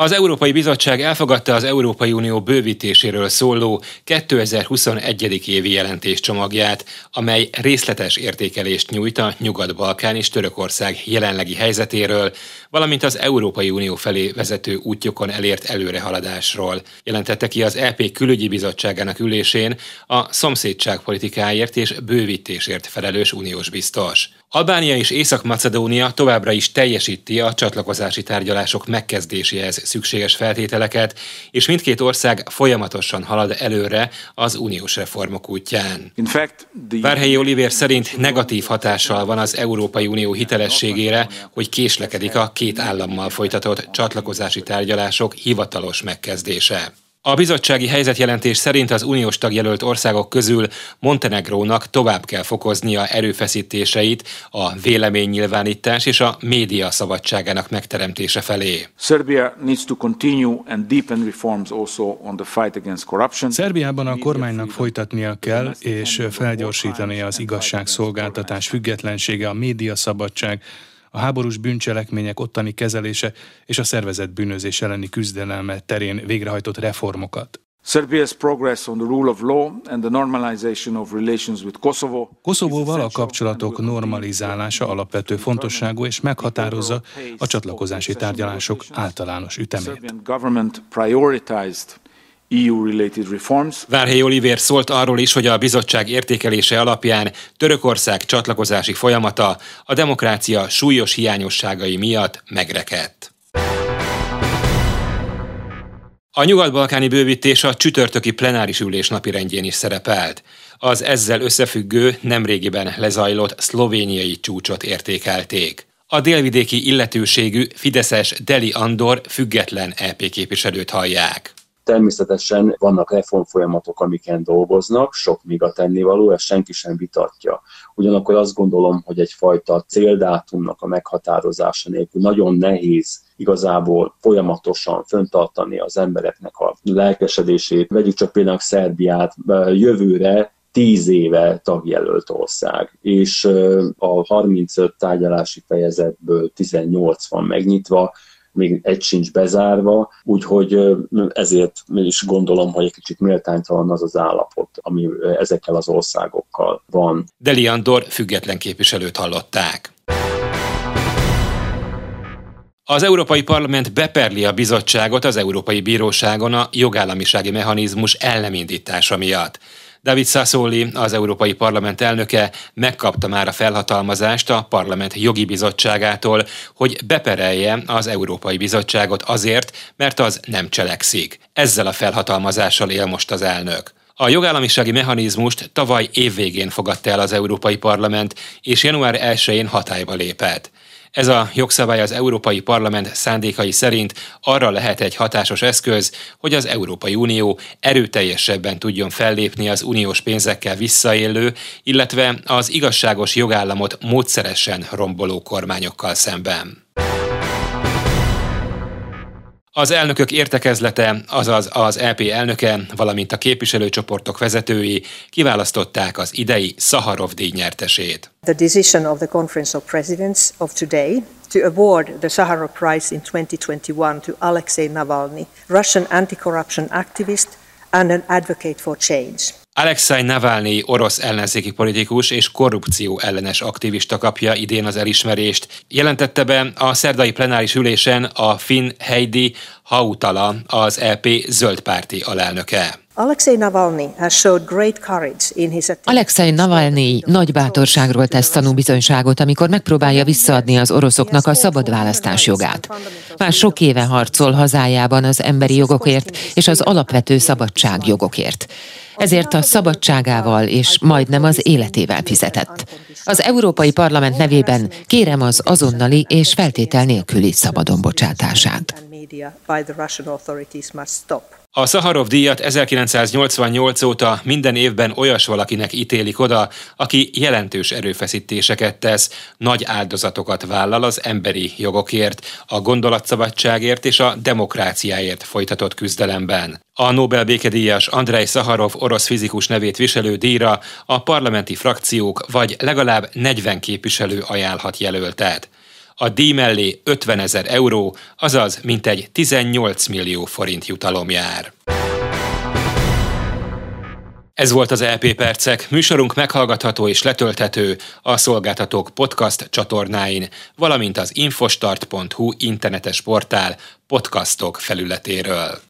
Az Európai Bizottság elfogadta az Európai Unió bővítéséről szóló 2021. évi jelentés csomagját, amely részletes értékelést nyújt a Nyugat-Balkán és Törökország jelenlegi helyzetéről, valamint az Európai Unió felé vezető útjukon elért előrehaladásról. Jelentette ki az EP külügyi bizottságának ülésén a szomszédságpolitikáért és bővítésért felelős uniós biztos. Albánia és Észak-Macedónia továbbra is teljesíti a csatlakozási tárgyalások megkezdéséhez szükséges feltételeket, és mindkét ország folyamatosan halad előre az uniós reformok útján. Várhelyi Oliver szerint negatív hatással van az Európai Unió hitelességére, hogy késlekedik a két állammal folytatott csatlakozási tárgyalások hivatalos megkezdése. A bizottsági helyzetjelentés szerint az uniós tagjelölt országok közül Montenegrónak tovább kell fokoznia erőfeszítéseit a véleménynyilvánítás és a média szabadságának megteremtése felé. Szerbiában a kormánynak folytatnia kell és felgyorsítani az igazságszolgáltatás függetlensége, a média szabadság, a háborús bűncselekmények ottani kezelése és a szervezett bűnözés elleni küzdelme terén végrehajtott reformokat. Serbia's progress on the rule of law and the normalization of relations with Kosovo. Koszovóval a kapcsolatok normalizálása alapvető fontosságú és meghatározza a csatlakozási tárgyalások általános ütemét. EU-related reforms. Várhely Oliver szólt arról is, hogy a bizottság értékelése alapján Törökország csatlakozási folyamata a demokrácia súlyos hiányosságai miatt megrekedt. A nyugat-balkáni bővítés a csütörtöki plenáris ülés napirendjén is szerepelt. Az ezzel összefüggő, nemrégiben lezajlott szlovéniai csúcsot értékelték. A délvidéki illetőségű Fideszes Deli Andor független EP képviselőt hallják. Természetesen vannak reformfolyamatok, amiken dolgoznak, sok még a tennivaló, ezt senki sem vitatja. Ugyanakkor azt gondolom, hogy egyfajta céldátumnak a meghatározása nélkül nagyon nehéz igazából folyamatosan föntartani az embereknek a lelkesedését. Vegyük csak például Szerbiát, jövőre tíz éve tagjelölt ország, és a 35 tárgyalási fejezetből 18 van megnyitva, még egy sincs bezárva, úgyhogy ezért is gondolom, hogy egy kicsit méltánytalan az az állapot, ami ezekkel az országokkal van. Deli Andor független képviselőt hallották. Az Európai Parlament beperli a bizottságot az Európai Bíróságon a jogállamisági mechanizmus ellenindítása miatt. David Sassoli, az Európai Parlament elnöke megkapta már a felhatalmazást a Parlament jogi bizottságától, hogy beperelje az Európai Bizottságot azért, mert az nem cselekszik. Ezzel a felhatalmazással él most az elnök. A jogállamisági mechanizmust tavaly évvégén fogadta el az Európai Parlament, és január 1-én hatályba lépett. Ez a jogszabály az Európai Parlament szándékai szerint arra lehet egy hatásos eszköz, hogy az Európai Unió erőteljesebben tudjon fellépni az uniós pénzekkel visszaélő, illetve az igazságos jogállamot módszeresen romboló kormányokkal szemben. Az elnökök értekezlete, azaz az EP elnöke, valamint a képviselőcsoportok vezetői kiválasztották az idei Szaharov díj nyertesét. The decision of the Conference of Presidents of today to award the Sakharov Prize in 2021 to Alexei Navalny, Russian anti-corruption activist and an advocate for change. Alexei Navalnyi orosz ellenzéki politikus és korrupció ellenes aktivista kapja idén az elismerést. Jelentette be a szerdai plenáris ülésen a Finn Heidi Hautala, az EP zöldpárti alelnöke. Alexei Navalnyi nagy bátorságról tesz tanúbizonyságot, amikor megpróbálja visszaadni az oroszoknak a szabad választás jogát. Már sok éve harcol hazájában az emberi jogokért és az alapvető szabadságjogokért ezért a szabadságával és majdnem az életével fizetett. Az Európai Parlament nevében kérem az azonnali és feltétel nélküli szabadon bocsátását. A Szaharov díjat 1988 óta minden évben olyas valakinek ítélik oda, aki jelentős erőfeszítéseket tesz, nagy áldozatokat vállal az emberi jogokért, a gondolatszabadságért és a demokráciáért folytatott küzdelemben. A Nobel békedíjas Andrei Szaharov orosz fizikus nevét viselő díjra a parlamenti frakciók vagy legalább 40 képviselő ajánlhat jelöltet. A díj mellé 50 ezer euró, azaz mintegy 18 millió forint jutalom jár. Ez volt az LP Percek, műsorunk meghallgatható és letölthető a szolgáltatók podcast csatornáin, valamint az infostart.hu internetes portál podcastok felületéről.